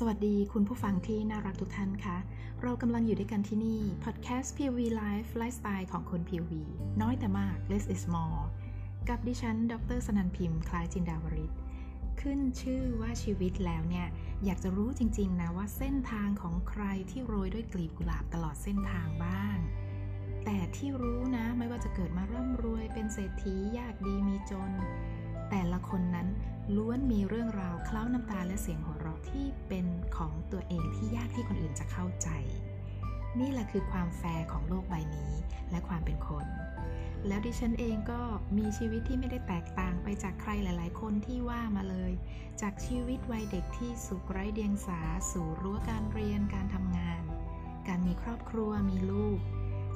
สวัสดีคุณผู้ฟังที่น่ารักทุกท่านคะเรากำลังอยู่ด้วยกันที่นี่ Podcast PV Life Lifestyle ของคน PV น้อยแต่มาก less is more กับดิฉัน ดรสนันพิมพ์ คล้ายจินดาวริศขึ้นชื่อว่าชีวิตแล้วเนี่ย อยากจะรู้จริงๆนะว่าเส้นทางของใครที่โรยด้วยกลีบกุหลาบตลอดเส้นทางบ้าง แต่ที่รู้นะไม่ว่าจะเกิดมาร่ำรวยเป็นเศรษฐียากดีมีจน แต่ละคนนั้น ล้วนมีเรื่องราวเคล้าน้ำตาและเสียงหัวเราะที่เป็นของตัวเองที่ยากที่คนอื่นจะเข้าใจ นี่แหละคือความแฟร์ของโลกใบนี้และความเป็นคน แล้วดิฉันเองก็มีชีวิตที่ไม่ได้แตกต่างไปจากใครหลาย ๆ คนที่ว่ามาเลย จากชีวิตวัยเด็กที่สุขไร้เดียงสา สู่รั้วการเรียนการทำงาน การมีครอบครัวมีลูก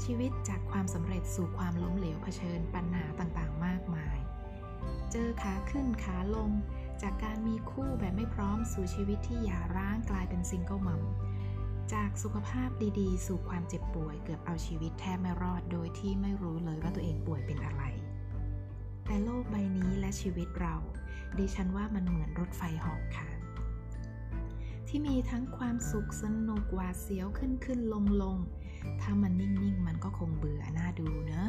ชีวิตจากความสำเร็จสู่ความล้มเหลวเผชิญปัญหาต่าง ๆ มากมาย เจอขาขึ้นขาลง จากการมีคู่แบบไม่พร้อมสู่ชีวิตที่หย่าร้างกลายเป็นซิงเกิลมัมจากสุขภาพดีๆ สู่ความเจ็บป่วยเกือบเอาชีวิตแทบไม่รอดโดยที่ไม่รู้เลยว่าตัวเองป่วยเป็นอะไร แต่โลกใบนี้และชีวิตเราดิฉันว่ามันเหมือนรถไฟหอกค่ะ ที่มีทั้งความสุขสนุกหวาดเสียวขึ้นขึ้นลงลงถ้ามันนิ่งๆ มันก็คงเบื่อหน่าดูเนอะ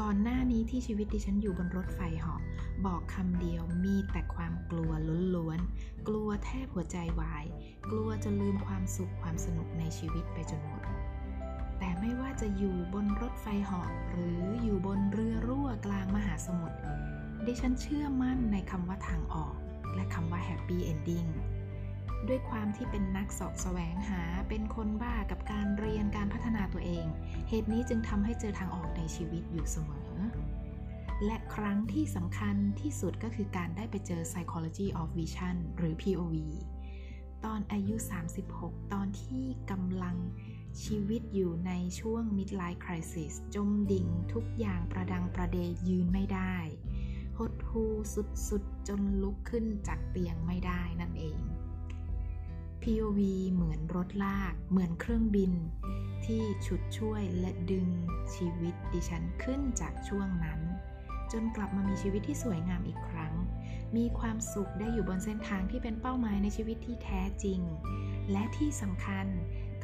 ก่อนหน้านี้ที่ชีวิตดิฉันอยู่บนรถไฟเหาะบอกคำเดียวมีแต่ความกลัวล้วนๆ กลัวแทบหัวใจวาย กลัวจะลืมความสุขความสนุกในชีวิตไปจนหมด แต่ไม่ว่าจะอยู่บนรถไฟเหาะหรืออยู่บนเรือรั่วกลางมหาสมุทรดิฉันเชื่อมั่นในคำว่าทางออก และคำว่า happy ending ด้ ด้วยความที่เป็นนักสอบแสวงหา เป็นคนบ้ากับการเรียนการพัฒนาตัวเอง เหตุนี้จึงทำให้เจอทางออกในชีวิตอยู่เสมอ และครั้งที่สำคัญที่สุดก็คือการได้ไปเจอ psychology of vision หรือ POV ตอนอายุ 36 ตอนที่กำลังชีวิตอยู่ในช่วง midlife crisis จมดิ่งทุกอย่างประดังประเดยืนไม่ได้ หดหูสุดๆ จนลุกขึ้นจากเตียงไม่ได้นั่นเอง POV เหมือนรถลาก เหมือนเครื่องบิน ที่ฉุดช่วยและดึงชีวิตดิฉันขึ้นจากช่วงนั้น จนกลับมามีชีวิตที่สวยงามอีกครั้ง มีความสุขได้อยู่บนเส้นทางที่เป็นเป้าหมายในชีวิตที่แท้จริง และที่สำคัญ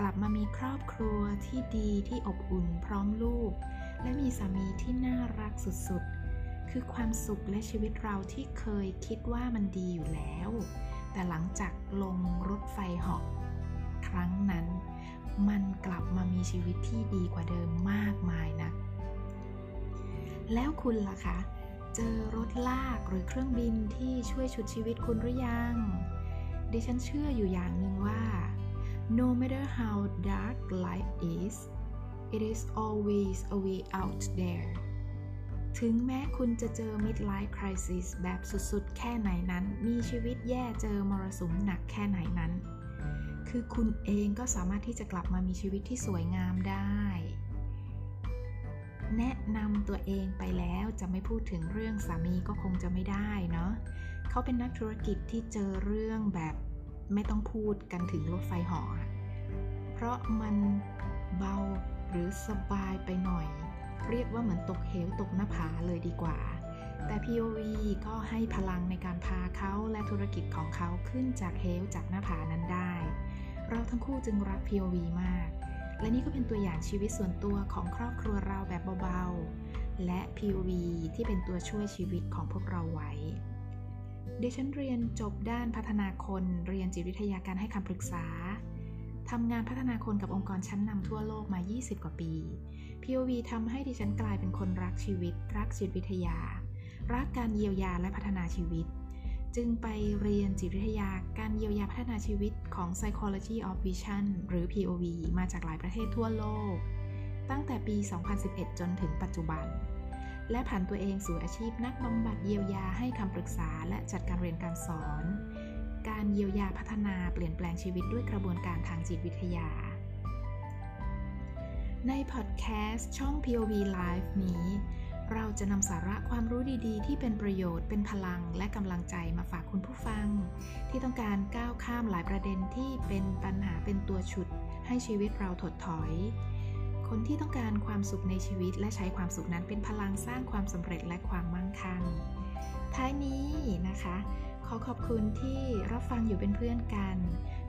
กลับมามีครอบครัวที่ดีที่อบอุ่นพร้อมลูก และมีสามีที่น่ารักสุดๆ คือความสุขและชีวิตเราที่เคยคิดว่ามันดีอยู่แล้ว แต่หลังจากลงรถไฟเหาะครั้งนั้น มันกลับมามีชีวิตที่ดีกว่าเดิมมากมายนะ แล้วคุณล่ะคะ เจอรถลากหรือเครื่องบินที่ช่วยชุดชีวิตคุณหรือยัง ดิฉันเชื่ออยู่อย่างหนึ่งว่า no matter how dark life is it is always a way out there ถึงแม้คุณจะเจอ midlife crisis แบบสุดๆ แค่ไหนนั้น มีชีวิตแย่เจอมรสุมหนักแค่ไหนนั้น คือคุณเองก็สามารถที่จะกลับมามีชีวิตที่สวยงามได้ แนะนำตัวเองไปแล้วจะไม่พูดถึงเรื่องสามีก็คงจะไม่ได้เนาะเขาเป็นนักธุรกิจที่เจอเรื่องแบบไม่ต้องพูดกันถึงรถไฟหอเพราะมันเบาหรือสบายไปหน่อย เรียกว่าเหมือนตกเหวตกหน้าผาเลยดีกว่า แต่ POV ก็ให้พลังในการพาเขาและธุรกิจของเขาขึ้นจากเหวจากหน้าผานั้นได้ เราทั้งคู่จึงรัก POV มาก และนี่ก็เป็นตัวอย่างชีวิตส่วนตัวของครอบครัวเราแบบเบาๆ และ POV ที่เป็นตัวช่วยชีวิตของพวกเราไว้ดิฉันเรียนจบด้านพัฒนาคน เรียนจิตวิทยาการให้คำปรึกษา ทำงานพัฒนาคนกับองค์กรชั้นนำทั่วโลกมา 20 กว่าปี POV ทำให้ดิฉันกลายเป็นคนรักชีวิต รักจิตวิทยา รักการเยียวยาและพัฒนาชีวิต จึงไปเรียนจิตวิทยาการเยียวยาพัฒนาชีวิตของ Psychology of Vision หรือ POV มาจากหลายประเทศทั่วโลก ตั้งแต่ปี 2011 จนถึงปัจจุบัน และผ่านตัวเองสู่อาชีพนักบำบัดเยียวยาให้คำปรึกษาและจัดการเรียนการสอน การเยียวยาพัฒนาเปลี่ยนแปลงชีวิตด้วยกระบวนการทางจิตวิทยา ในพอดแคสต์ช่อง POV Live นี้ เราจะนำสาระความรู้ดีๆ ที่เป็นประโยชน์เป็นพลังและกำลังใจมาฝากคุณผู้ฟัง ที่ต้องการก้าวข้ามหลายประเด็นที่เป็นปัญหาเป็นตัวฉุด ให้ชีวิตเราถดถอย คนที่ต้องการความสุขในชีวิต และใช้ความสุขนั้นเป็นพลังสร้างความสำเร็จและความมั่งคั่งท้ายนี้นะนะคะ ขอขอบคุณที่รับฟังอยู่เป็นเพื่อนกัน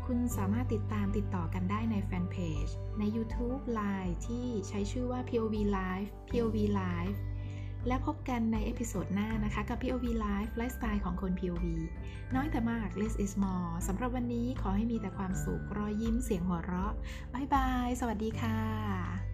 คุณสามารถติดตามติดต่อกันได้ในแฟนเพจ ใน YouTube Line ที่ใช้ชื่อว่า POV Life POV Life และพบกันใน episode หน้านะคะกับ POV Life ไลฟ์สไตล์ของคน POV น้อยแต่มาก less is more สำหรับวันนี้ขอให้มีแต่ความสุข รอยยิ้มเสียงหัวเราะ bye bye สวัสดีค่ะ